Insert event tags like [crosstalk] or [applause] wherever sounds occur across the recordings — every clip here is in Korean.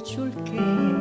위로해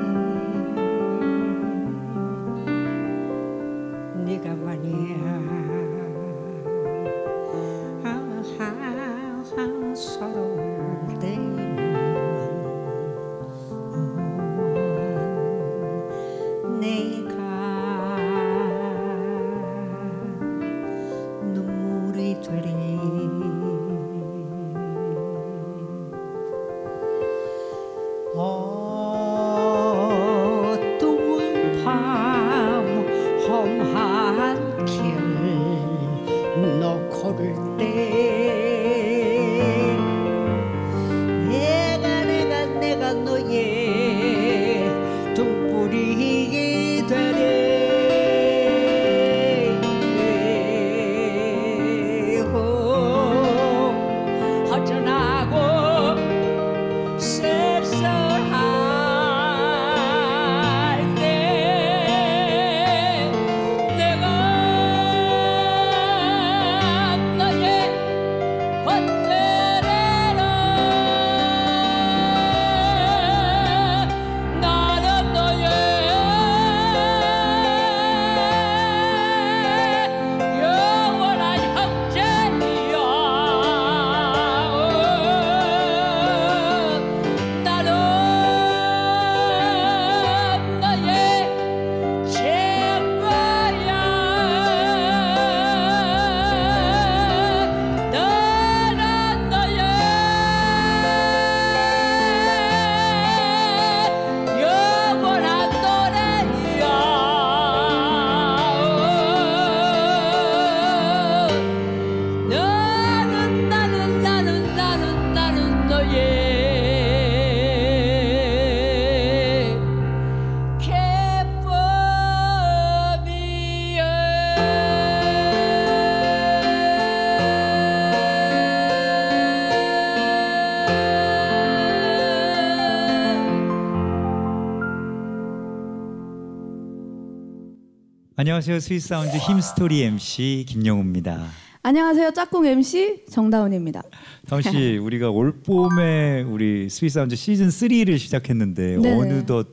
안녕하세요. Sweet Sound Hymnstory MC 김영우입니다. 안녕하세요. 짝꿍 MC 정다운입니다. 다운 씨, [laughs] 우리가 올 봄에 우리 Sweet Sound 시즌 3를 시작했는데 네네. 어느덧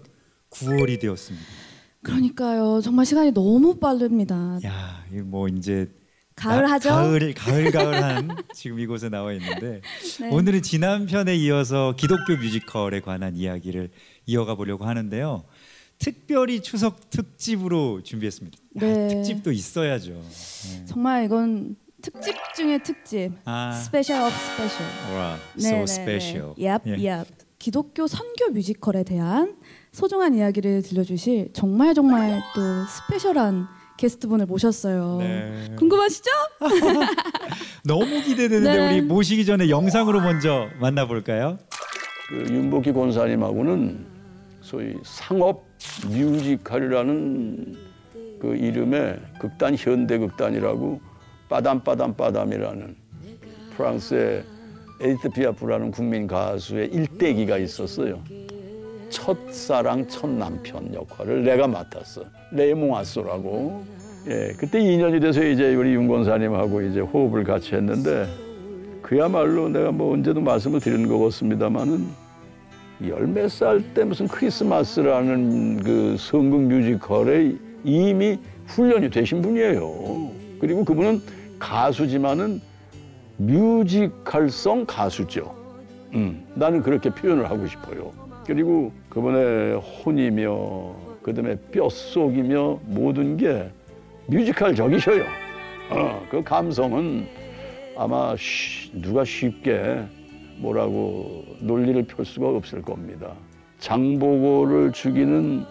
9월이 되었습니다. 그러니까요. 정말 시간이 너무 빠릅니다. 야, 이 뭐 이제 가을 나- 하죠? 가을 가을 [laughs] 가을한 지금 이곳에 나와 있는데 네. 오늘은 지난 편에 이어서 기독교 뮤지컬에 관한 이야기를 이어가 보려고 하는데요. 특별히 추석 특집으로 준비했습니다. 아, 네. 특집도 있어야죠. 네. 정말 이건 특집 중에 특집. 아, special of special. 와, so special. 얍, 예. 얍. 기독교 선교 뮤지컬에 대한 소중한 이야기를 들려주실 정말 정말 또 special한 게스트분을 모셨어요. 네. 궁금하시죠? [laughs] 너무 기대되는데 네. 우리 모시기 전에 영상으로 먼저 만나볼까요? 그 윤복희 권사님하고는 소위 상업 뮤지컬이라는 그 이름의 극단 현대 극단이라고 빠담빠담 빠담이라는 프랑스의 에디트 피아프라는 국민 가수의 일대기가 있었어요. 첫사랑 첫남편 역할을 내가 맡았어. 레몽아소라고. 예, 그때 2년이 돼서 이제 우리 윤 권사님하고 이제 호흡을 같이 했는데 그야말로 내가 뭐 언제도 말씀을 드리는 것 같습니다만은 열몇 살 때 무슨 크리스마스라는 그 성극 뮤지컬에 이미 훈련이 되신 분이에요. 그리고 그분은 가수지만은 뮤지컬성 가수죠. 음, 나는 그렇게 표현을 하고 싶어요. 그리고 그분의 혼이며 그다음에 뼛속이며 모든 게 뮤지컬적이셔요. 어, 그 감성은 아마 쉬- 누가 쉽게 뭐라고 논리를 펼 수가 없을 겁니다. 장보고를 죽이는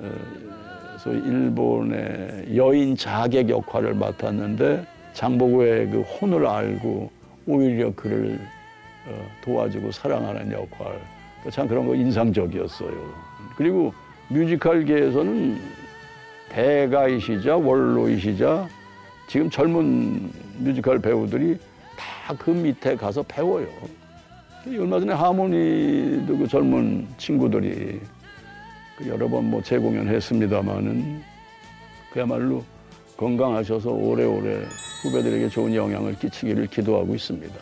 어, 일본의 여인 자객 역할을 맡았는데 장보고의 그 혼을 알고 오히려 그를 어, 도와주고 사랑하는 역할 참 그런 거 인상적이었어요. 그리고 뮤지컬계에서는 대가이시자 원로이시자 지금 젊은 뮤지컬 배우들이 다 그 밑에 가서 배워요. 얼마 전에 하모니도 그 젊은 친구들이 그 여러 번 뭐 재공연했습니다마는 그야말로 건강하셔서 오래오래 후배들에게 좋은 영향을 끼치기를 기도하고 있습니다.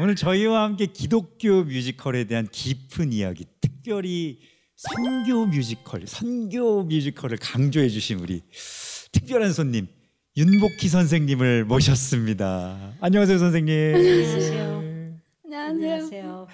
오늘 저희와 함께 기독교 뮤지컬에 대한 깊은 이야기, 특별히 선교 뮤지컬, 선교 뮤지컬을 강조해 주신 우리 특별한 손님 윤복희 선생님을 모셨습니다. 안녕하세요, 선생님. 안녕하세요. 안녕하세요.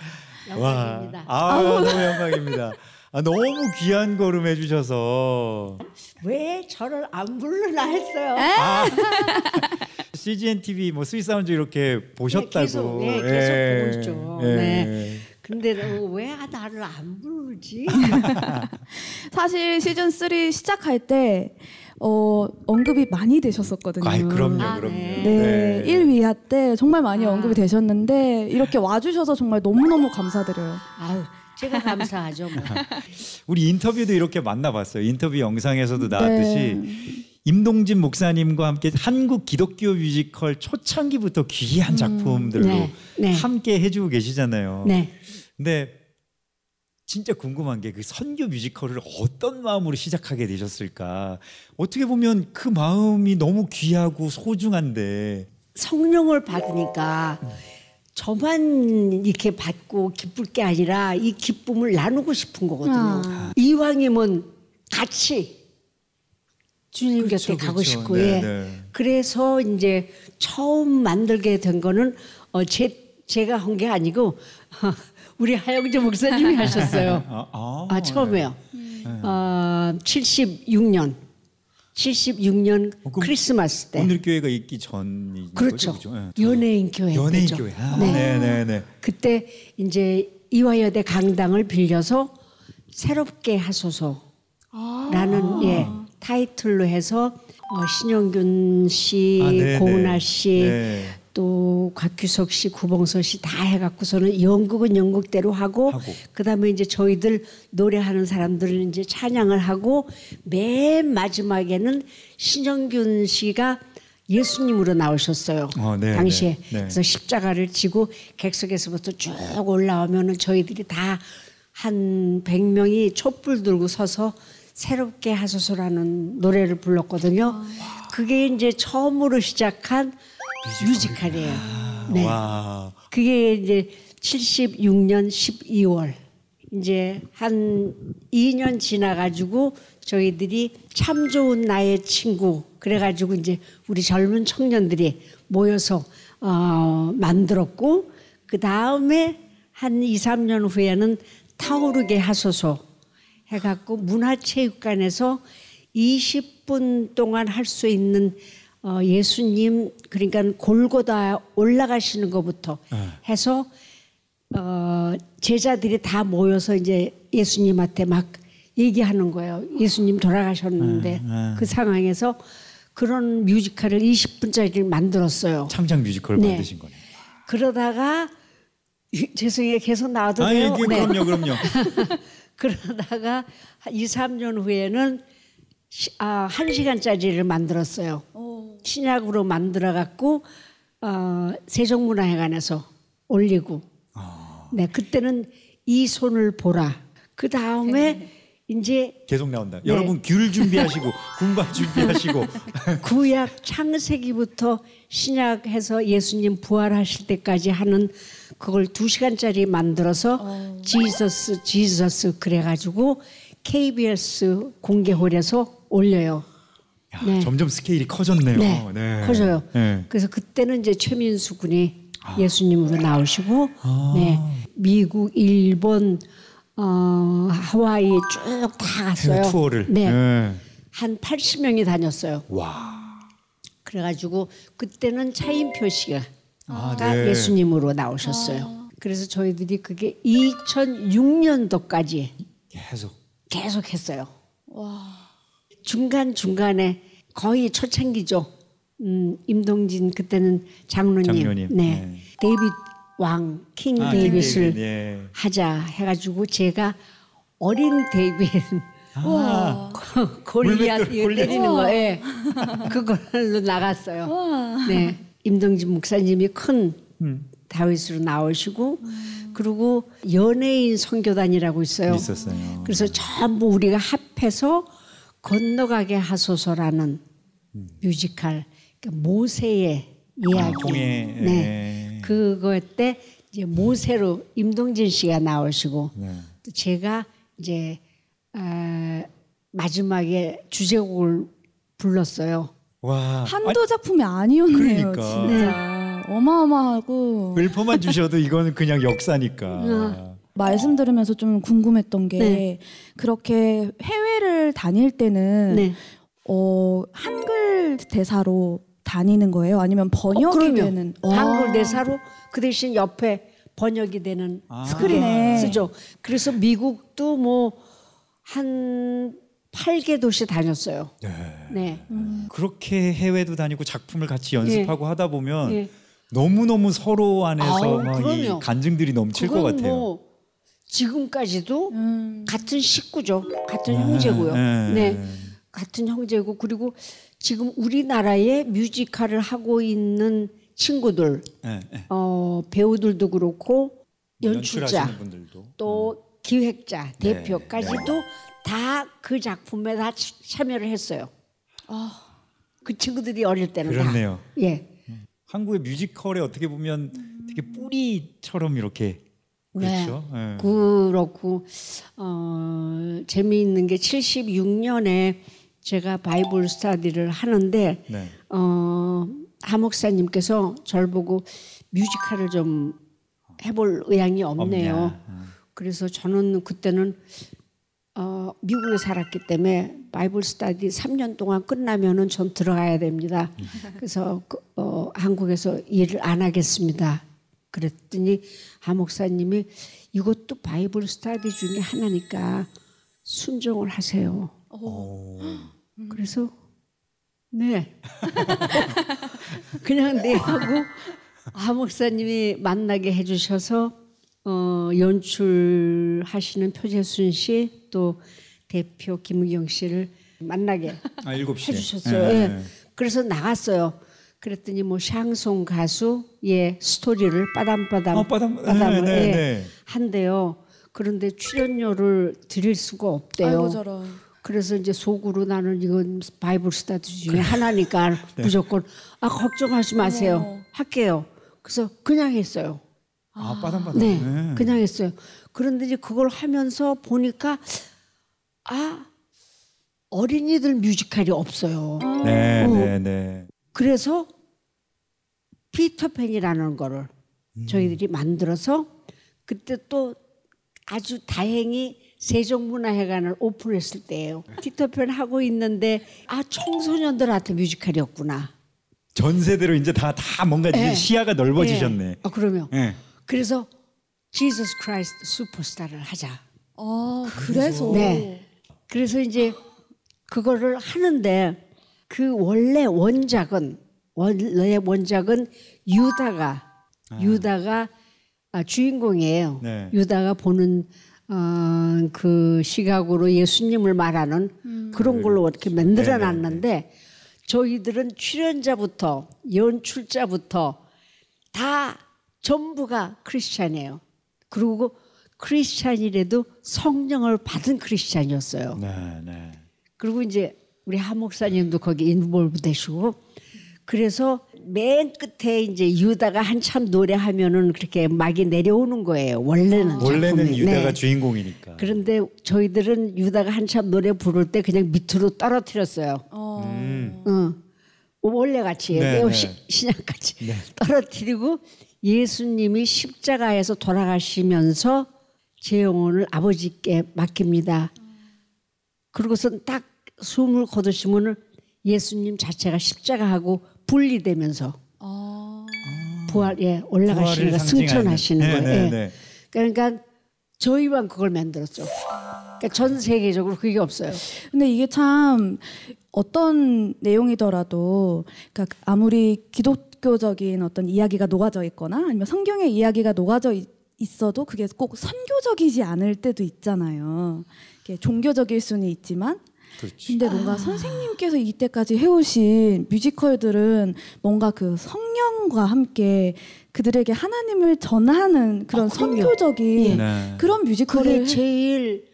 안녕하세요. 와, 영광입니다. 아, 너무 영광입니다. 아, 너무 귀한 걸음 해주셔서 왜 저를 안 부르나 했어요. [laughs] CGN TV 뭐 Sweet Sound 이렇게 보셨다고. 네, 계속, 네, 계속 보고 있죠. 예. 네. 근데 왜 나를 안 부르지? [laughs] 사실 시즌 3 시작할 때 어, 언급이 많이 되셨었거든요. 아이, 그럼요, 아, 그럼요. 네. 네, 1, 2화 때 정말 많이 아. 언급이 되셨는데 이렇게 와주셔서 정말 너무너무 감사드려요. 아유, 제가 감사하죠. 뭐. [laughs] 우리 인터뷰도 이렇게 만나봤어요. 인터뷰 영상에서도 나왔듯이 네. 임동진 목사님과 함께 한국 기독교 뮤지컬 초창기부터 귀한 작품들로 네, 네. 함께 해주고 계시잖아요. 네. 근데 진짜 궁금한 게 그 선교 뮤지컬을 어떤 마음으로 시작하게 되셨을까? 어떻게 보면 그 마음이 너무 귀하고 소중한데 성령을 받으니까 저만 이렇게 받고 기쁠 게 아니라 이 기쁨을 나누고 싶은 거거든요. 아. 이왕이면 같이 주님 곁에 그렇죠, 가고 그렇죠. 싶고 네, 예. 네. 그래서 이제 처음 만들게 된 거는 어, 제 제가 한 게 아니고 우리 하영재 목사님이 [laughs] 하셨어요. 아, 아, 아 처음에요. 어, 76년 76년 어, 크리스마스 때 오늘 교회가 있기 전이 그렇죠. 거죠, 그죠? 예. 연예인 교회 연예인 때죠. 교회. 아, 네. 네, 네, 네. 그때 이제 이화여대 강당을 빌려서 새롭게 하소서라는 아. 예 타이틀로 해서 어, 신영균 씨, 아, 네, 네. 고은아 씨, 네. 또 곽규석 씨, 구봉서 씨다 해갖고서는 연극은 연극대로 하고, 하고. 그다음에 이제 저희들 노래하는 사람들은 이제 찬양을 하고 맨 마지막에는 신영균 씨가 예수님으로 나오셨어요. 어, 네, 당시에 네, 네. 그래서 십자가를 지고 객석에서부터 쭉 올라오면은 저희들이 다 한 100명이 촛불 들고 서서 새롭게 하소서라는 노래를 불렀거든요. 그게 이제 처음으로 시작한 뮤지컬 이에요. 네. 와. 그게 이제 76년 12월 이제 한 2년 지나가지고 저희들이 참 좋은 나의 친구 그래가지고 이제 우리 젊은 청년들이 모여서 어, 만들었고 그 다음에 한 2, 3년 후에는 타오르게 하소서 해갖고 문화체육관에서 20분 동안 할 수 있는 어, 예수님 그러니까 골고다 올라가시는 것부터 해서 어, 제자들이 다 모여서 이제 예수님한테 막 얘기하는 거예요. 예수님 돌아가셨는데 그 상황에서 그런 뮤지컬을 20분짜리를 만들었어요. 창작 뮤지컬을 네. 만드신 거네요. 그러다가 이- 죄송해요. 계속 나와도 아, 돼요? 예, 네. 그럼요, 그럼요. [laughs] 그러다가 한 2, 3년 후에는 시, 아, 1시간짜리를 만들었어요. 신약으로 만들어 갖고 어, 세종문화회관에서 올리고. 네, 그때는 이 손을 보라. 그 다음에 이제 계속 나온다. 네. 여러분 귤 준비하시고 [laughs] 군밥 준비하시고 구약 창세기부터 신약해서 예수님 부활하실 때까지 하는 그걸 두 시간짜리 만들어서 지저스 지저스 그래가지고 KBS 공개홀에서 올려요. 야, 네. 점점 스케일이 커졌네요. 네, 커져요. 네. 그래서 그때는 이제 최민수 군이 예수님으로 나오시고, 네, 미국, 일본, 어, 하와이 쭉 다 갔어요. 투어를. 네, 네. 한 80명이 다녔어요. 와. 그래가지고 그때는 차인표 씨가 아, 가 네. 예수님으로 나오셨어요. 그래서 저희들이 그게 2006년도까지 계속. 계속 했어요. 중간 중간에 거의 초창기죠. 음, 임동진 그때는 장로님, 장로님, 네. 네. 데이빗 왕, 킹 아, 데이빗을 예. 하자 해가지고 제가 어린 데이빗 아, 골리앗. 때리는 거, 예. 그걸로 나갔어요. 네, 임동진 목사님이 큰 음. 다윗으로 나오시고 그리고 연예인 선교단이라고 있어요. 있었어요. 그래서 전부 우리가 합해서 건너가게 하소서라는 뮤지컬 그러니까 모세의 이야기. 아, 네. 예. 그거 때 이제 모세로 임동진 씨가 나오시고 네. 또 제가 이제 아, 마지막에 주제곡을 불렀어요. 와. 한두 작품이 아니었네요, 그러니까. 진짜. 어마어마하고 을포만 주셔도 이거는 그냥 역사니까. 말씀 들으면서 좀 궁금했던 게 네. 그렇게 해외를 다닐 때는 네. 어, 한글 대사로 다니는 거예요? 아니면 번역이 어. 되는 한글 와. 대사로 그 대신 옆에 번역이 되는 아. 스크린에 쓰죠. 그래서 미국도 뭐한 8개 도시 다녔어요. 네. 그렇게 해외도 다니고 작품을 같이 연습하고 하다 보면 예. 너무 너무 서로 안에서 막 이. 간증들이 넘칠 것 같아요. 뭐 지금까지도 음. 같은 식구죠. 같은 형제고요. 네. 네. 같은 형제고 그리고 지금 우리나라에 뮤지컬을 하고 있는 친구들 예, 예. 어, 배우들도 그렇고 연출자. 또 기획자 네, 대표까지도 다 그 작품에 다 치- 참여를 했어요. 그 친구들이 어릴 때는 그렇네요. 다. 예. 한국의 뮤지컬에 어떻게 보면 되게 뿌리처럼 이렇게 그렇죠. 예. 그렇고 어, 재미있는 게 76년에 제가 Bible study를 하는데 네. 어, 하 목사님께서 저를 보고 뮤지컬을 좀 해볼 의향이 없네요. 없냐. 어. 그래서 저는 그때는 어, 미국에 살았기 때문에 Bible study 3년 동안 끝나면은 전 들어가야 됩니다. 그래서 그, 어, 한국에서 일을 안 하겠습니다. 그랬더니 하 목사님이 이것도 Bible study 중에 하나니까 순종을 하세요. 오. 그래서 네 [laughs] 그냥 네 하고 하 목사님이 만나게 해주셔서 어, 연출하시는 표재순 씨 또 대표 김우경 씨를 만나게 아. 해주셨어요. 예. 그래서 나갔어요. 그랬더니 뭐 샹송 가수의 스토리를 빠담빠담 어, 빠담. [laughs] 빠담을 네, 네, 예, 네. 한대요. 그런데 출연료를 드릴 수가 없대요. 아이고 저런. 그래서 이제 속으로 나는 이건 바이블 스타디 중에 하나니까 [laughs] 네. 무조건 아 걱정하지 마세요. 어머. 할게요. 그래서 그냥 했어요. 아, 빠담빠담. 네, 네. 그냥 했어요. 그런데 이제 그걸 하면서 보니까 아 어린이들 뮤지컬이 없어요. 네, 어. 네, 네. 그래서 피터팬이라는 거를 음. 저희들이 만들어서 그때 또 아주 다행히 세종문화회관을 오픈했을 때예요. 피터팬 하고 있는데 아 청소년들한테 뮤지컬이었구나. 전 세대로 이제 다 다 뭔가 이제 예. 시야가 넓어지셨네. 예. 아, 그러면 예. 그래서 Jesus Christ Superstar를 하자. 아 그래서 네. 그래서 이제 그거를 하는데 그 원래 원작은 원래 원작은 유다가 유다가 아, 주인공이에요. 네. 유다가 보는 어, 그 시각으로 예수님을 말하는 그런 걸로 이렇게 만들어 놨는데 저희들은 출연자부터 연출자부터 다 전부가 크리스찬이에요. 그리고 크리스찬이라도 성령을 받은 크리스찬이었어요. 네, 네. 그리고 이제 우리 하 목사님도 거기 인볼브 되시고 그래서 맨 끝에 이제 유다가 한참 노래하면은 그렇게 막이 내려오는 거예요. 원래는 원래는 작품이. 유다가 네. 주인공이니까. 그런데 저희들은 유다가 한참 노래 부를 때 그냥 밑으로 떨어뜨렸어요. 어. 음. 응. 원래 같이 네, 네오 네. 시- 신약같이 떨어뜨리고 예수님이 십자가에서 돌아가시면서 제 영혼을 아버지께 맡깁니다. 그러고선 딱 숨을 거두시면은 예수님 자체가 십자가하고 분리되면서 아. 부활에 올라가시는 부활을 거. 승천하시는 네, 거예요. 네, 예. 네. 그러니까 저희만 그걸 만들었죠. 그러니까 전 세계적으로 그게 없어요. 근데 이게 참 어떤 내용이더라도 그러니까 아무리 기독교적인 어떤 이야기가 녹아져 있거나 아니면 성경의 이야기가 녹아져 있- 있어도 그게 꼭 선교적이지 않을 때도 있잖아요. 종교적일 수는 있지만 그렇지. 근데 뭔가 선생님께서 이때까지 해오신 뮤지컬들은 뭔가 그 성령과 함께 그들에게 하나님을 전하는 그런 아. 선교적인 네. 그런 뮤지컬을 해- 제일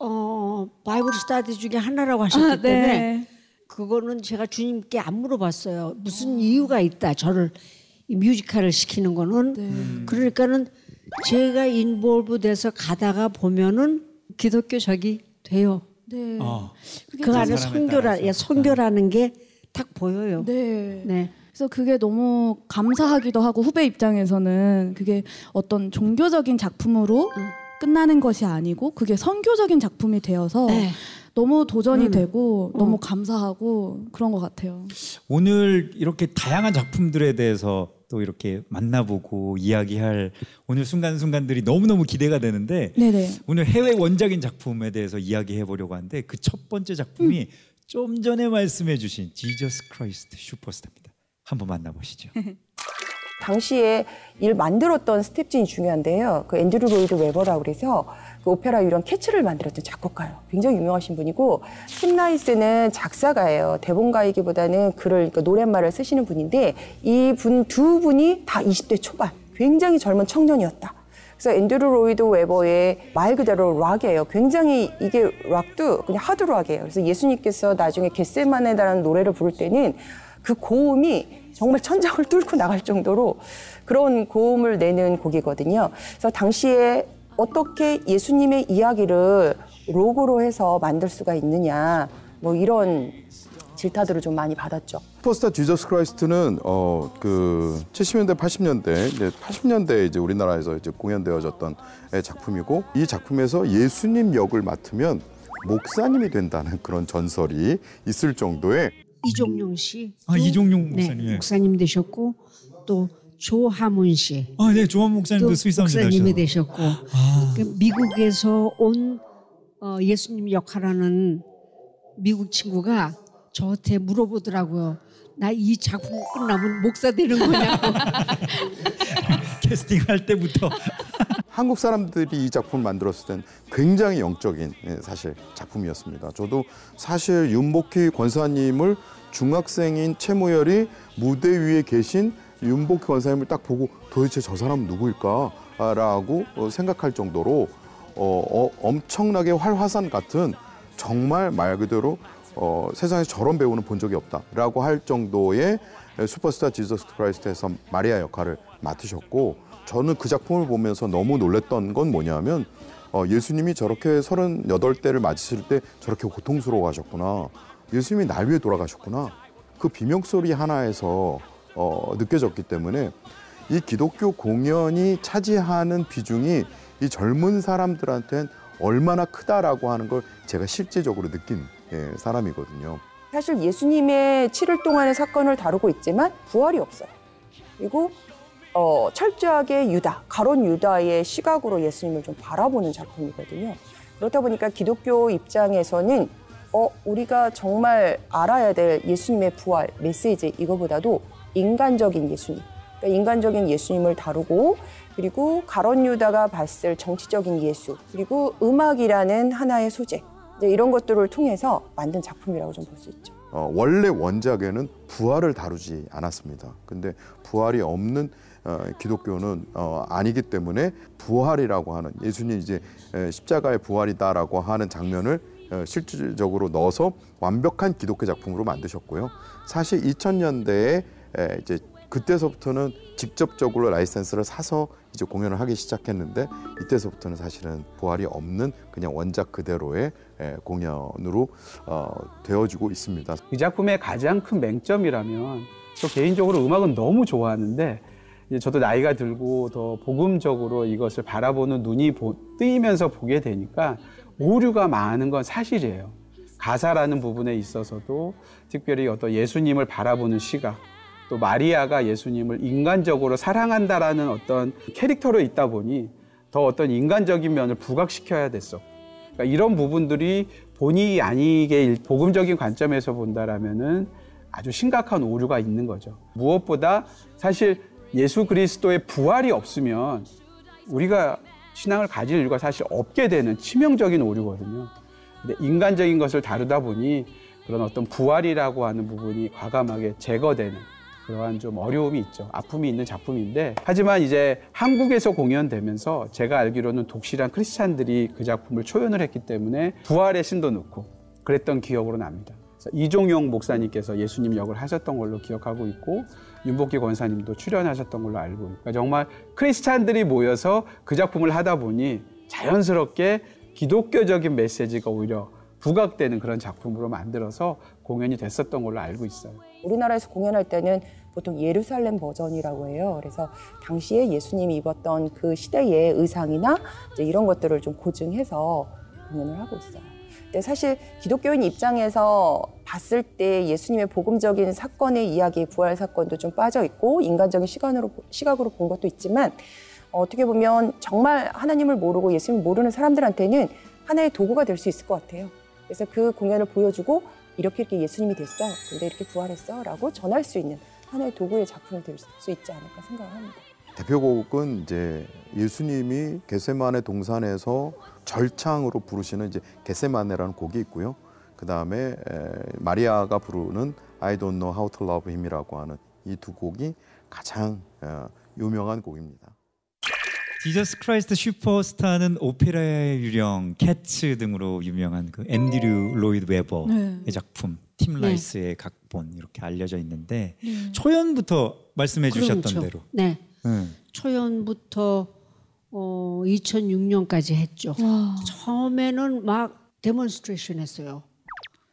어 바이블 스타디 중에 하나라고 하셨기 아, 때문에 네. 그거는 제가 주님께 안 물어봤어요. 무슨 이유가 있다. 저를 이 뮤지컬을 시키는 거는 네. 그러니까는 제가 인볼브 돼서 가다가 보면은 기독교 적이 돼요. 네. 어. 그 참- 안에 선교라. 예, 선교라는 게 딱 보여요. 네. 네. 그래서 그게 너무 감사하기도 하고 후배 입장에서는 그게 어떤 종교적인 작품으로 끝나는 것이 아니고 그게 선교적인 작품이 되어서 네. 너무 도전이 음. 되고 너무 감사하고 그런 것 같아요. 오늘 이렇게 다양한 작품들에 대해서 또 이렇게 만나보고 이야기할 오늘 순간순간들이 너무너무 기대가 되는데 네네. 오늘 해외 원작인 작품에 대해서 이야기해 보려고 하는데 그 첫 번째 작품이 좀 전에 말씀해 주신 Jesus Christ Superstar입니다. 한번 만나보시죠. [laughs] 당시에 일 만들었던 스텝진이 중요한데요. 그 앤드루 로이드 웨버라고 그래서 그 오페라 유령 Cats를 만들었던 작곡가예요. 굉장히 유명하신 분이고 팀 라이스는 작사가예요. 대본가이기보다는 글을 그러니까 노랫말을 쓰시는 분인데 이 분 두 분이 다 20대 초반, 굉장히 젊은 청년이었다. 그래서 앤드루 로이드 웨버의 말 그대로 락이에요. 굉장히 이게 락도 그냥 하드 락이에요. 그래서 예수님께서 나중에 겟세마네다라는 노래를 부를 때는 그 고음이 정말 천장을 뚫고 나갈 정도로 그런 고음을 내는 곡이거든요. 그래서 당시에 어떻게 예수님의 이야기를 락으로 해서 만들 수가 있느냐, 뭐 이런 질타들을 좀 많이 받았죠. Superstar Jesus Christ는 어 그 70년대 80년대 이제 80년대 이제 우리나라에서 이제 공연되어졌던 작품이고 이 작품에서 예수님 역을 맡으면 목사님이 된다는 그런 전설이 있을 정도의 이종용 씨. 아, 이종용 네, 목사님. 목사님 되셨고 또 조하문 씨. 아, 네, 조한 목사님도 또 스위스함수 목사님이 되셨고. 아, 그 미국에서 온 어, 예수님 역할하는 미국 친구가 저한테 물어보더라고요. 나 이 작품 끝나면 목사 되는 거냐고. [laughs] 캐스팅할 때부터 [laughs] 한국 사람들이 이 작품을 만들었을 땐 굉장히 영적인 예, 사실 작품이었습니다. 저도 사실 윤복희 권사님을 중학생인 최무열이 무대 위에 계신 윤복희 권사님을 딱 보고 도대체 저 사람은 누구일까라고 어, 생각할 정도로 어, 어, 엄청나게 활화산 같은 정말 말 그대로 어, 세상에서 저런 배우는 본 적이 없다라고 할 정도의 Superstar Jesus Christ에서 마리아 역할을 맡으셨고 저는 그 작품을 보면서 너무 놀랬던 건 뭐냐면 어, 예수님이 저렇게 38대를 맞으실 때 저렇게 고통스러워 하셨구나. 예수님이 날 위해 돌아가셨구나. 그 비명소리 하나에서 어, 느껴졌기 때문에 이 기독교 공연이 차지하는 비중이 이 젊은 사람들한테는 얼마나 크다라고 하는 걸 제가 실제적으로 느낀 예, 사람이거든요. 사실 예수님의 7일 동안의 사건을 다루고 있지만 부활이 없어요. 그리고 어, 철저하게 유다, 가론 유다의 시각으로 예수님을 좀 바라보는 작품이거든요. 그렇다 보니까 기독교 입장에서는 어, 우리가 정말 알아야 될 예수님의 부활 메시지 이거보다도 인간적인 예수님, 그러니까 인간적인 예수님을 다루고 그리고 가론 유다가 봤을 정치적인 예수, 그리고 음악이라는 하나의 소재 이제 이런 것들을 통해서 만든 작품이라고 좀 볼 수 있죠. 어, 원래 원작에는 부활을 다루지 않았습니다. 근데 부활이 없는 어, 기독교는 어, 아니기 때문에 부활이라고 하는 예수님 이제 에, 십자가의 부활이다라고 하는 장면을 어, 실질적으로 넣어서 완벽한 기독교 작품으로 만드셨고요. 사실 2000년대에 에, 이제 그때서부터는 직접적으로 라이센스를 사서 이제 공연을 하기 시작했는데 이때서부터는 사실은 부활이 없는 그냥 원작 그대로의 에, 공연으로 어, 되어지고 있습니다. 이 작품의 가장 큰 맹점이라면 저 개인적으로 음악은 너무 좋아하는데 이제 저도 나이가 들고 더 복음적으로 이것을 바라보는 눈이 보- 뜨이면서 보게 되니까 오류가 많은 건 사실이에요. 가사라는 부분에 있어서도 특별히 어떤 예수님을 바라보는 시각 또 마리아가 예수님을 인간적으로 사랑한다라는 어떤 캐릭터로 있다 보니 더 어떤 인간적인 면을 부각시켜야 됐어. 그러니까 이런 부분들이 본의 아니게 일- 복음적인 관점에서 본다라면은 아주 심각한 오류가 있는 거죠. 무엇보다 사실 예수 그리스도의 부활이 없으면 우리가 신앙을 가질 이유가 사실 없게 되는 치명적인 오류거든요. 근데 인간적인 것을 다루다 보니 그런 어떤 부활이라고 하는 부분이 과감하게 제거되는 그러한 좀 어려움이 있죠. 아픔이 있는 작품인데 하지만 이제 한국에서 공연되면서 제가 알기로는 독실한 크리스찬들이 그 작품을 초연을 했기 때문에 부활의 신도 넣고 그랬던 기억으로 납니다. 이종용 목사님께서 예수님 역을 하셨던 걸로 기억하고 있고 윤복기 권사님도 출연하셨던 걸로 알고 그러니까 정말 크리스찬들이 모여서 그 작품을 하다 보니 자연스럽게 기독교적인 메시지가 오히려 부각되는 그런 작품으로 만들어서 공연이 됐었던 걸로 알고 있어요. 우리나라에서 공연할 때는 보통 예루살렘 버전이라고 해요. 그래서 당시에 예수님이 입었던 그 시대의 의상이나 이런 것들을 좀 고증해서 공연을 하고 있어요. 근데 사실 기독교인 입장에서 봤을 때 예수님의 복음적인 사건의 이야기, 부활 사건도 좀 빠져 있고 인간적인 시간으로 시각으로 본 것도 있지만 어, 어떻게 보면 정말 하나님을 모르고 예수님을 모르는 사람들한테는 하나의 도구가 될 수 있을 것 같아요. 그래서 그 공연을 보여주고 이렇게 이렇게 예수님이 됐어. 근데 이렇게 부활했어. 라고 전할 수 있는 하나의 도구의 작품이 될 수 있지 않을까 생각합니다. 대표곡은 이제 예수님이 겟세마네 동산에서 절창으로 부르시는 이제 겟세마네라는 곡이 있고요. 그 다음에 마리아가 부르는 I Don't Know How to Love Him이라고 하는 이 두 곡이 가장 어, 유명한 곡입니다. Jesus Christ Superstar는 오페라의 유령, Cats 등으로 유명한 그 앤드류 로이드 웨버의 네. 작품, 팀 라이스의 각본 이렇게 알려져 있는데 네. 초연부터 말씀해 주셨던 그렇죠. 대로 네. 음. 초연부터 어, 2006년까지 했죠. 와. 처음에는 막 demonstration 했어요.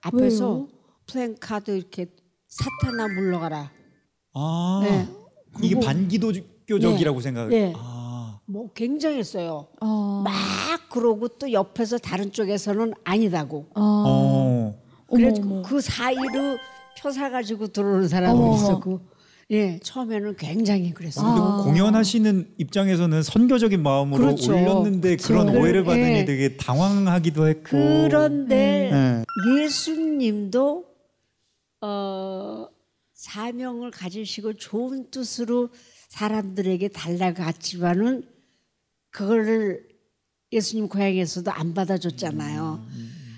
앞에서 왜요? 플랜카드 이렇게 사탄아 물러가라. 아 네. 이게 그거- 반기독교적이라고 생각. 네. 아, 뭐 굉장했어요. 아. 막 그러고 또 옆에서 다른 쪽에서는 아니다고. 아. 어. 그래서 어머, 어머. 그 사이로 펴사 가지고 들어오는 어머, 어머. 있었고. 예, 처음에는 굉장히 그랬어요. 근데 아. 공연하시는 입장에서는 선교적인 마음으로 그렇죠. 올렸는데 그런 그렇죠. 오해를 받으니 예. 되게 당황하기도 했고. 그런데 네. 예수님도 어, 사명을 가지시고 좋은 뜻으로 사람들에게 달라갔지만은 그거를 예수님 고향에서도 안 받아줬잖아요.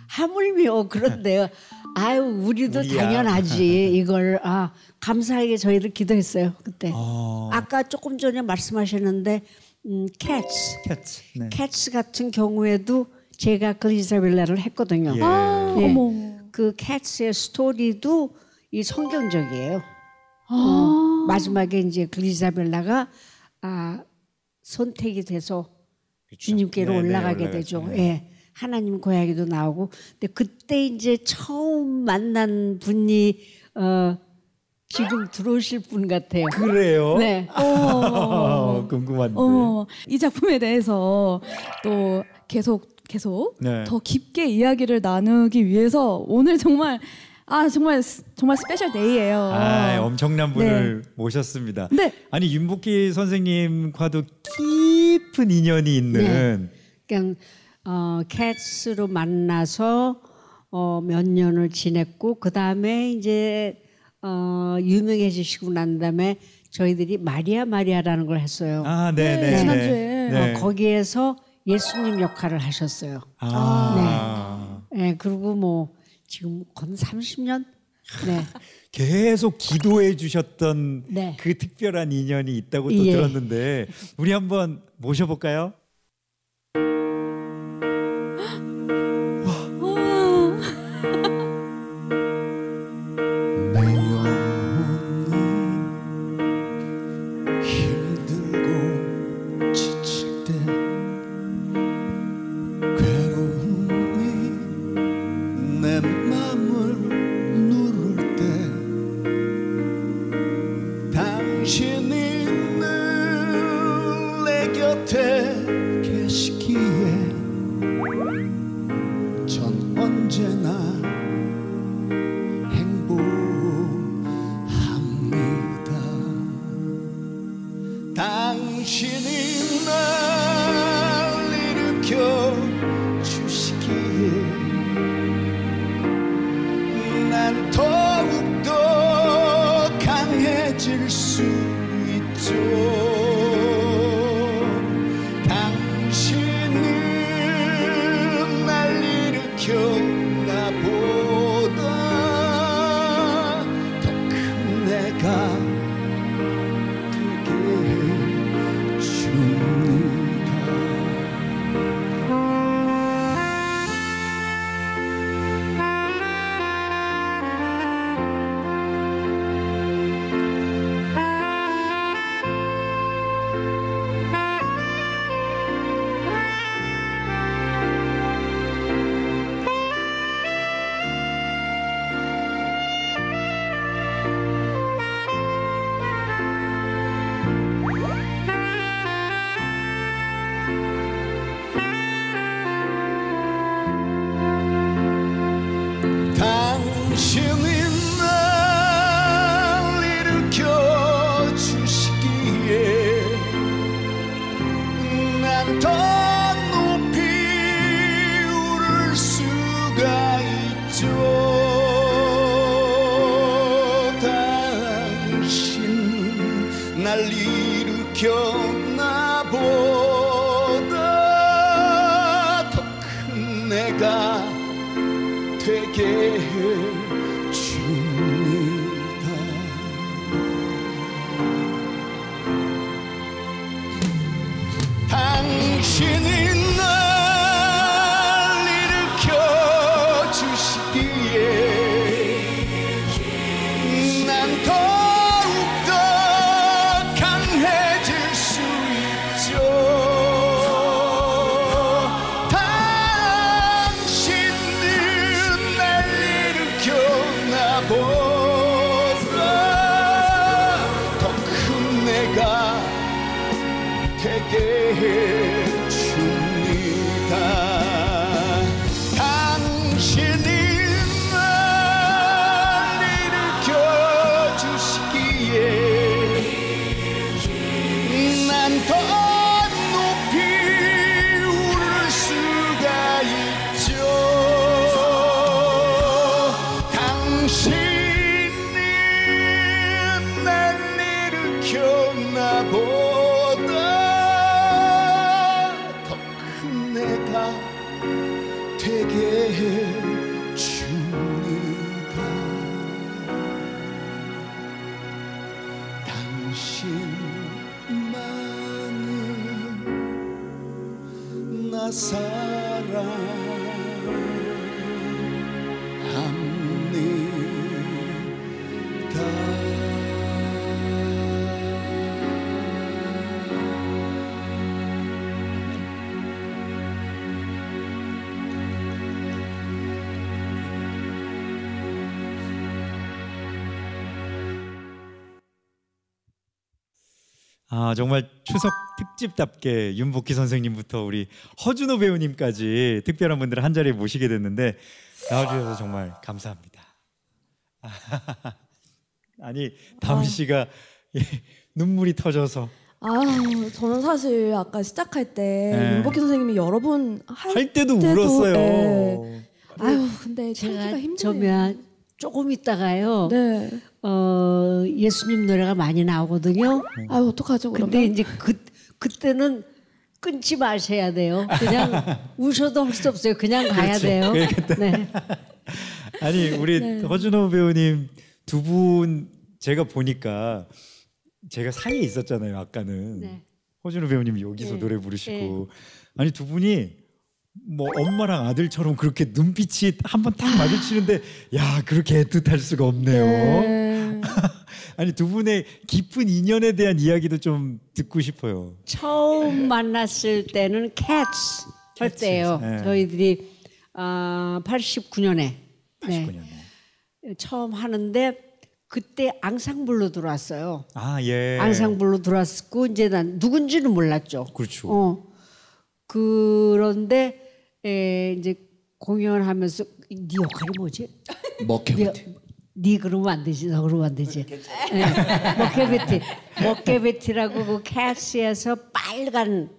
하물며 그런데요. 아유 우리도 우리야. 당연하지 이걸 아 감사하게 저희를 기도했어요 그때. 아, 아까 조금 전에 말씀하셨는데 음, Cats Cats. 네. Cats 같은 경우에도 제가 그리자벨라를 했거든요. 예. 아, 예. 어머. 그 Cats의 스토리도 이 성경적이에요. 아. 마지막에 이제 그리자벨라가 아, 선택이 돼서 주님께로 네, 네, 올라가게 올라가죠. 되죠. 네. 예. 하나님 고향에도 나오고. 근데 그때 이제 처음 만난 분이 어, 지금 들어오실 분 같아요. 그래요? 네. 어, [laughs] 궁금한데. 어머, 이 작품에 대해서 또 계속 계속 네. 더 깊게 이야기를 나누기 위해서 오늘 정말 아 정말 스- 정말 special day예요. 아, 엄청난 분을 모셨습니다. 네. 아니 윤복희 선생님과도 깊은 인연이 있는 그냥 어, 캐츠로 만나서 어, 몇 년을 지냈고 그 다음에 이제 어, 유명해지시고 난 다음에 저희들이 마리아 마리아라는 걸 했어요. 아, 네, 네, 네, 지난주에. 네. 어, 거기에서 예수님 역할을 하셨어요. 아, 네, 그리고 뭐 지금 건 30년. 네. [laughs] 계속 기도해 주셨던 네. 그 특별한 인연이 있다고 또 예. 들었는데 우리 한번 모셔볼까요? 내가 되 정말 추석 특집답게 윤복희 선생님부터 우리 허준호 배우님까지 특별한 분들을 한 자리에 모시게 됐는데 나와주셔서 정말 감사합니다. [laughs] 아니 다음 씨가 예, 눈물이 터져서 아, 저는 사실 아까 시작할 때 네. 윤복희 선생님이 여러 번할 할 때도 때도, 울었어요. 네. 아유, 근데 참기가 힘드네요. 저면 조금 있다가요. 네. 어, 예수님 노래가 많이 나오거든요. 아유, 어떡하죠, 그러면? 근데 이제 그 그때는 끊지 마셔야 돼요. 그냥 [laughs] 우셔도 할 수 없어요. 그냥 가야 돼요. 네. [laughs] 아니 우리 네. 허준호 배우님 두 분 제가 보니까 제가 사이에 있었잖아요. 아까는 네. 허준호 배우님이 여기서 네. 노래 부르시고 아니 두 분이 뭐 엄마랑 아들처럼 그렇게 눈빛이 한번 딱 마주치는데 야 그렇게 애틋할 수가 없네요. 네. [laughs] 아니 두 분의 깊은 인연에 대한 이야기도 좀 듣고 싶어요. 처음 만났을 때는 캣츠 할 때예요. 네. 저희들이 아, 89년에 89년에. 처음 하는데 그때 앙상블로 들어왔어요. 아 예. 앙상블로 들어왔고 이제 난 누군지는 몰랐죠. 그렇죠. 어. 그런데 에, 이제 공연하면서 네 역할이 뭐지? 네, 네 그러면 안 되지, 너 그러면 안 되지. 예, 머케베티, 머케베티라고 그 캐시에서 빨간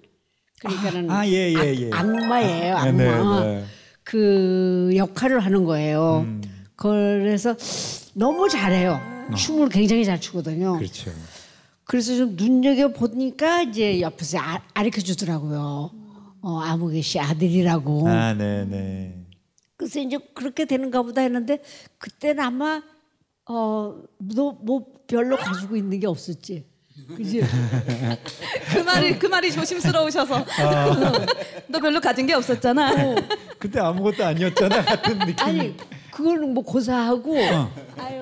그러니까는 아, 예, 예, 예. 악마예요, 악마. 네, 네, 네. 그 역할을 하는 거예요. 음. 그래서 너무 잘해요. 춤을 굉장히 잘 추거든요. 그렇죠. 그래서 좀 눈여겨 보니까 이제 옆에서 아, 가르쳐 주더라고요. 어, 아무개 씨 아들이라고. 아 네네. 그래서 이제 그렇게 되는가 보다 했는데 그때는 아마 어너 뭐 별로 가지고 있는 게 없었지. 그지? [laughs] 그 말이 그 말이 조심스러우셔서 [laughs] 너 별로 가진 게 없었잖아. 그때 아무것도 아니었잖아 같은 느낌. 아니 그거는 뭐 고사하고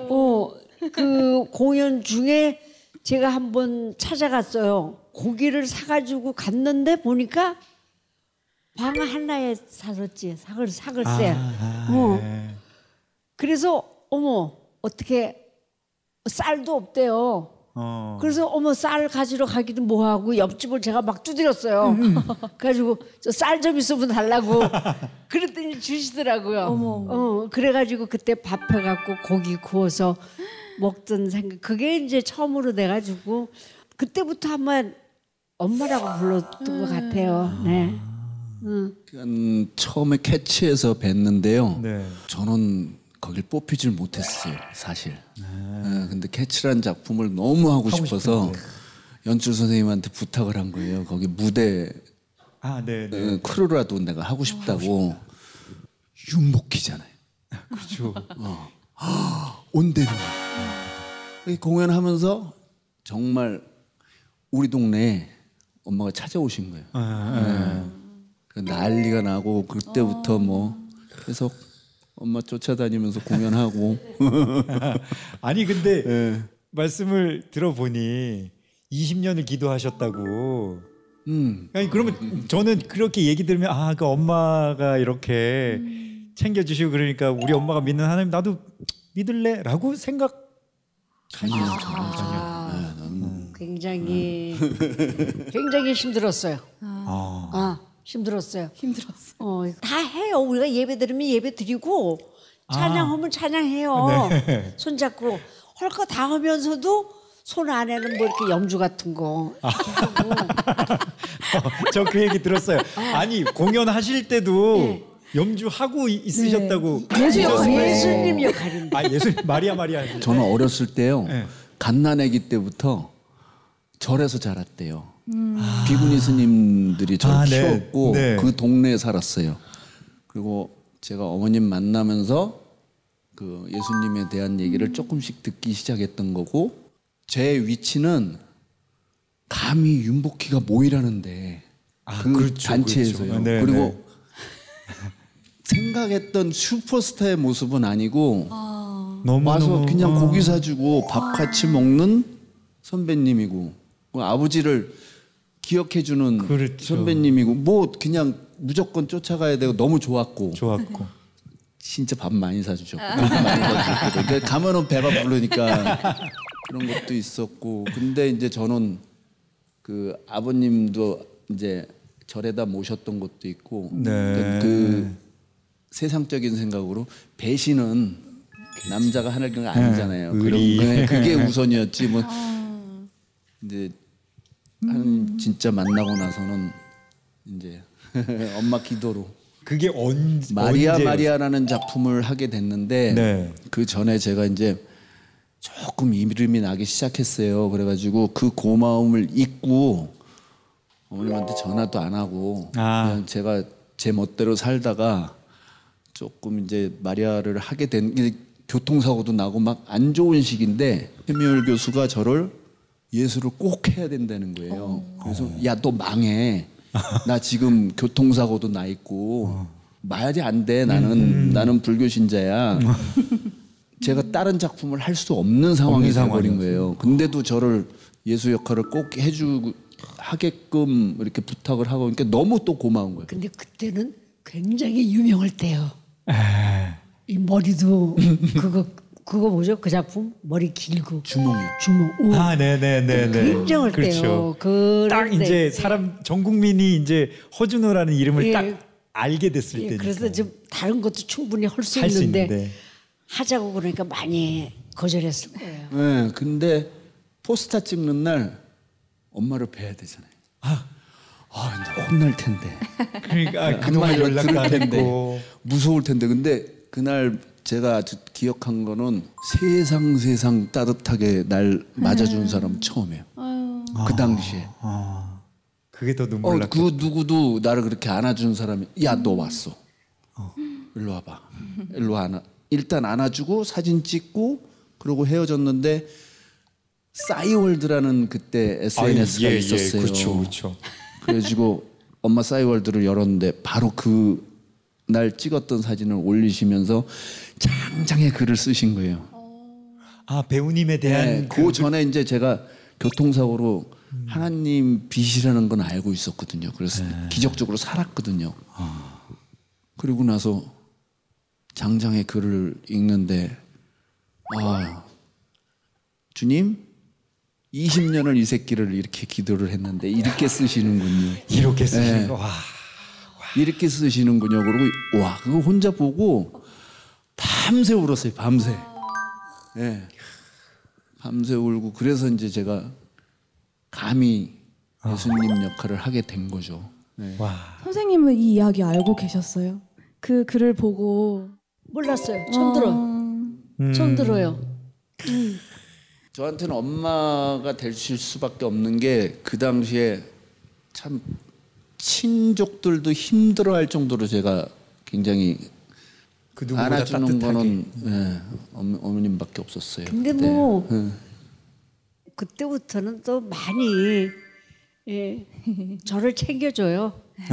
어그 공연 중에 제가 한번 찾아갔어요. 고기를 사가지고 갔는데 보니까 방 하나에 사섰지 사글 사글세. 아, 어. 예. 그래서 어머 어떻게 쌀도 없대요. 어. 그래서 어머 쌀 가지러 가기도 뭐하고 옆집을 제가 막 두드렸어요. 음, [laughs] 그래가지고 저 쌀 좀 있으면 달라고 [laughs] 그랬더니 주시더라고요. 어, 그래가지고 그때 밥 해갖고 고기 구워서 먹던 생각 그게 이제 처음으로 돼가지고 그때부터 한번 엄마라고 불렀던 것 같아요. 네. 응. 음, 처음에 Cats에서 뵀는데요. 네. 저는 거길 뽑히질 못했어요, 사실. 예, 근데 Cats라는 작품을 너무 하고 싶어서 연출 선생님한테 부탁을 한 거예요. 거기 무대 아, 네, 네. 어, crew라도 내가 하고 싶다고. 윤복희잖아요. 그렇죠. 온대로. 이 공연하면서 정말 우리 동네에 엄마가 찾아오신 거예요. 네. 그 난리가 나고 그때부터 뭐 계속 엄마 쫓아다니면서 공연하고 [laughs] 아니 근데 [laughs] 예. 말씀을 들어보니 20년을 기도하셨다고. 음. 아니 그러면 저는 그렇게 얘기 들으면 아 그 엄마가 이렇게 챙겨주시고 그러니까 우리 엄마가 믿는 하나님 나도 믿을래라고 생각. 전혀 전혀 전혀. 아, 네, 굉장히 굉장히 힘들었어요. 아. 아, 힘들었어요. 힘들었어. 어, 다 해요. 우리가 예배 드리면 예배 드리고 찬양하면 찬양해요. 네. [laughs] 손잡고 할거다 하면서도 손 안에는 뭐 이렇게 염주 같은 거 이렇게 하고 [laughs] 저그 얘기 들었어요. 아니 공연하실 때도 염주 하고 이- 있으셨다고. 예수 역할이에요. 예수님 역할인데. 아 예수 마리아 마리아. 저는 어렸을 때요 네. 갓난아기 때부터 절에서 자랐대요. 비구니 스님들이 저를 아, 네. 키웠고 네. 그 동네에 살았어요. 그리고 제가 어머님 만나면서 그 예수님에 대한 얘기를 조금씩 듣기 시작했던 거고 제 위치는 감히 윤복희가 모이라는데 아, 그 그렇죠, 단체에서요. 그렇죠. 네, 그리고 생각했던 슈퍼스타의 모습은 아니고 너무 와서 그냥 고기 사주고 밥 같이 먹는 선배님이고 그 아버지를 기억해주는 그렇죠. 선배님이고 뭐 그냥 무조건 쫓아가야 되고 너무 좋았고 좋았고. 진짜 밥 많이 사주죠. 밥 많이. 그러니까 가면은 배가 부르니까 그런 것도 있었고 근데 이제 저는 그 아버님도 이제 절에다 모셨던 것도 있고 네. 그 세상적인 생각으로 배신은 남자가 하는 게 아니잖아요. 네, 그런. 거 그게 우선이었지 뭐. 이제 한 진짜 만나고 나서는 이제 [laughs] 엄마 기도로 그게 언 마리아 언제- 마리아라는 작품을 하게 됐는데 네. 그 전에 제가 이제 조금 이름이 나기 시작했어요. 그래가지고 그 고마움을 잊고 어머님한테 전화도 안 하고 아. 그냥 제가 제 멋대로 살다가 조금 이제 마리아를 하게 된 교통사고도 나고 막 안 좋은 시기인데 해미열 교수가 저를 예수를 꼭 해야 된다는 거예요. 그래서 야 너 망해. 나 지금 [laughs] 교통사고도 나 있고 말이 안 돼. 나는 나는 불교 신자야. [laughs] 제가 다른 작품을 할 수 없는 상황이 상황이었어요. 거예요. 근데도 저를 예수 역할을 꼭 해주고 하게끔 이렇게 부탁을 하고 그러니까 너무 또 고마운 거예요. 근데 그때는 굉장히 유명할 때요. 이 머리도 그거 그거 뭐죠? 그 작품 머리 길고 주몽이요. 주먹. 오. 아, 네, 네, 네, 네. 굉장할 때요. 그럴 딱 때. 이제 사람 전 국민이 이제 허준호라는 이름을 예. 딱 알게 됐을 예, 때니까. 그래서 좀 다른 것도 충분히 할 수 있는데 있는데. 하자고 그러니까 많이 거절했을 거예요. 네, 근데 포스터 찍는 날 엄마를 뵈야 되잖아요. 아, 아 이제 혼날 텐데. 그러니까 아, 그동안 연락도 안 텐데. 했고. 무서울 텐데. 근데 그날 제가 아주 기억한 거는 세상 세상 따뜻하게 날 맞아준 사람 처음이에요. 그 당시에. 그게 더 어, 눈물 났고. 그 누구도 나를 그렇게 안아준 사람이 야 너 왔어. 일로 와봐. 일로 안아. 일단 안아주고 사진 찍고 그러고 헤어졌는데 싸이월드라는 그때 SNS가 예, 예, 있었어요. 그렇죠, 그렇죠. 그래가지고 엄마 싸이월드를 열었는데 바로 그 날 찍었던 사진을 올리시면서 장장의 글을 쓰신 거예요. 아 배우님에 대한 네, 그 전에 이제 제가 교통사고로 하나님 빛이라는 건 알고 있었거든요. 그래서 기적적으로 살았거든요. 그리고 나서 장장의 글을 읽는데 아 주님 20년을 이 새끼를 이렇게 기도를 했는데 이렇게 쓰시는군요. [laughs] 이렇게 쓰신 네. 거. 와. 이렇게 쓰시는군요. 그러고 와 그거 혼자 보고 밤새 울었어요. 밤새. 예. 밤새 울고 그래서 이제 제가 감히 예수님 역할을 하게 된 거죠. 네. 와. 선생님은 이 이야기 알고 계셨어요? 그 글을 보고 몰랐어요. 처음 들어. 어, 처음 들어요. 저한테는 엄마가 되실 수밖에 없는 게 그 당시에 참 친족들도 힘들어할 정도로 제가 굉장히 그 누구보다 안아주는 따뜻하게. 거는 예, 어머, 어머님밖에 없었어요. 근데 그때. 뭐 예. 그때부터는 또 많이 예, 저를 챙겨줘요. [laughs]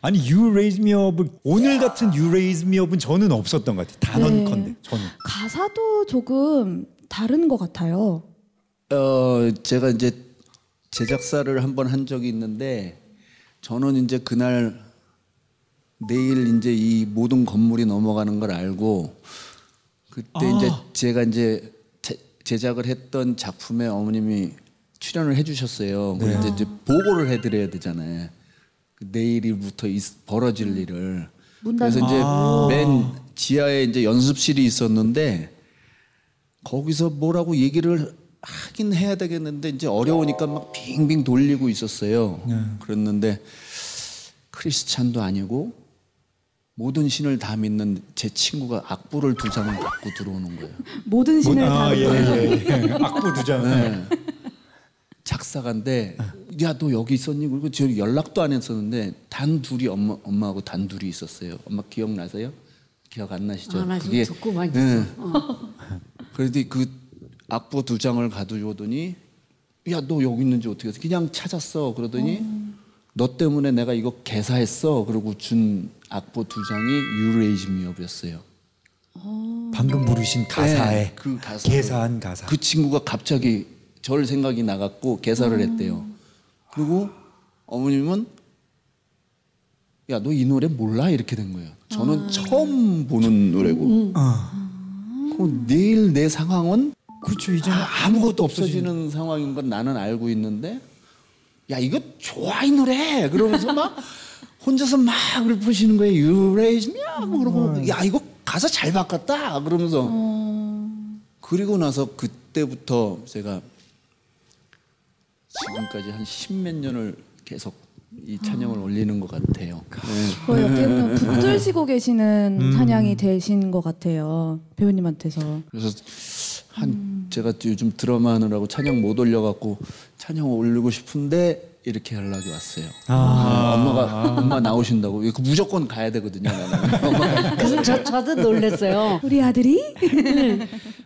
아니 You Raise Me Up을 오늘 같은 You Raise Me Up은 저는 없었던 것 같아요. 단언컨대 저는. 가사도 조금 다른 것 같아요. 어 제가 이제 제작사를 한 번 한 적이 있는데 저는 이제 그날 내일 이제 이 모든 건물이 넘어가는 걸 알고 그때 이제 제가 이제 제- 제작을 했던 작품에 어머님이 출연을 해주셨어요. 그런데 이제 보고를 해드려야 되잖아요. 그 내일부터 있- 벌어질 일을. 그래서 이제 맨 지하에 이제 연습실이 있었는데 거기서 뭐라고 얘기를 하긴 해야 되겠는데 이제 어려우니까 막 빙빙 돌리고 있었어요. 그랬는데 크리스찬도 아니고 모든 신을 다 믿는 제 친구가 악보를 두 장을 갖고 들어오는 거예요. [laughs] 모든 신을 다 아, 예, 예, 예. 악보 두 장. 네. 작사가인데 야 너 여기 있었니? 그리고 저 연락도 안 했었는데 단 둘이 엄마 엄마하고 단 둘이 있었어요. 엄마 기억나세요? 기억 안 나시죠? 아, 나 지금 듣고만 있어. 네. 그래도 그 악보 두 장을 가져오더니 야 너 여기 있는지 어떻게 해서 그냥 찾았어 그러더니 너 때문에 내가 이거 개사했어 그러고 준 악보 두 장이 유레이즈미업이었어요. 방금 부르신 가사에 네, 그. 개사한 가사. 그 친구가 갑자기 절 생각이 나갔고 개사를 했대요. 그리고 어머님은 야 너 이 노래 몰라 이렇게 된 거예요. 저는 처음 보는 노래고. 그럼 내일 내 상황은 그렇죠. 이제는 아무것도 없어지는 상황인 건 나는 알고 있는데 야 이거 좋아 이 노래! 그러면서 막 [laughs] 혼자서 막 읊으시는 거예요. You raise me up. 그러고 야 이거 가사 잘 바꿨다. 그러면서 그리고 나서 그때부터 제가 지금까지 한 십몇 년을 계속 이 찬양을 올리는 것 같아요. 네. 거의 어떻게 보면 붙들시고 [laughs] 계시는 찬양이 되신 것 같아요. 배우님한테서. 그래서 한 제가 요즘 드라마 하느라고 찬양 못 올려갖고 찬양 올리고 싶은데 이렇게 연락이 왔어요. 아. 네, 엄마가 엄마 나오신다고 이거 무조건 가야 되거든요. 나는. 엄마가 [laughs] 그래서 저, 저도 놀랐어요. 우리 아들이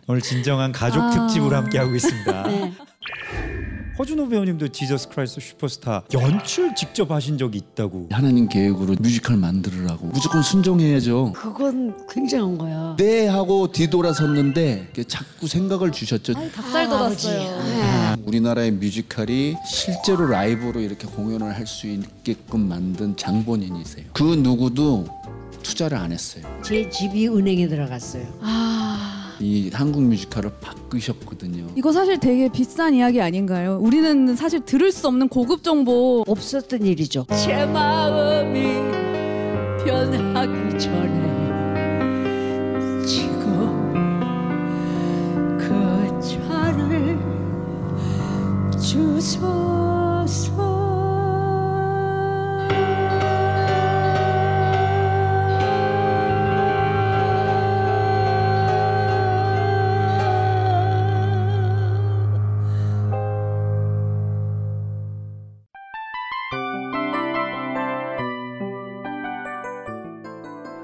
오늘 진정한 가족 아. 특집으로 함께 하고 있습니다. 네. 허준호 배우님도 Jesus Christ Superstar 연출 직접 하신 적이 있다고. 하나님 계획으로 뮤지컬 만들으라고 무조건 순종해야죠. 그건 굉장한 거야. 네 하고 뒤돌아섰는데 자꾸 생각을 주셨죠. 닭살 돋았어요. 우리나라의 뮤지컬이 실제로 라이브로 이렇게 공연을 할 수 있게끔 만든 장본인이세요. 그 누구도 투자를 안 했어요. 제 집이 은행에 들어갔어요. 이 한국 뮤지컬을 바꾸셨거든요. 이거 사실 되게 비싼 이야기 아닌가요? 우리는 사실 들을 수 없는 고급 정보. 없었던 일이죠. 제 마음이 변하기 전에 지금 그 잔을 주소서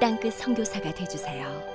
땅끝 선교사가 되주세요.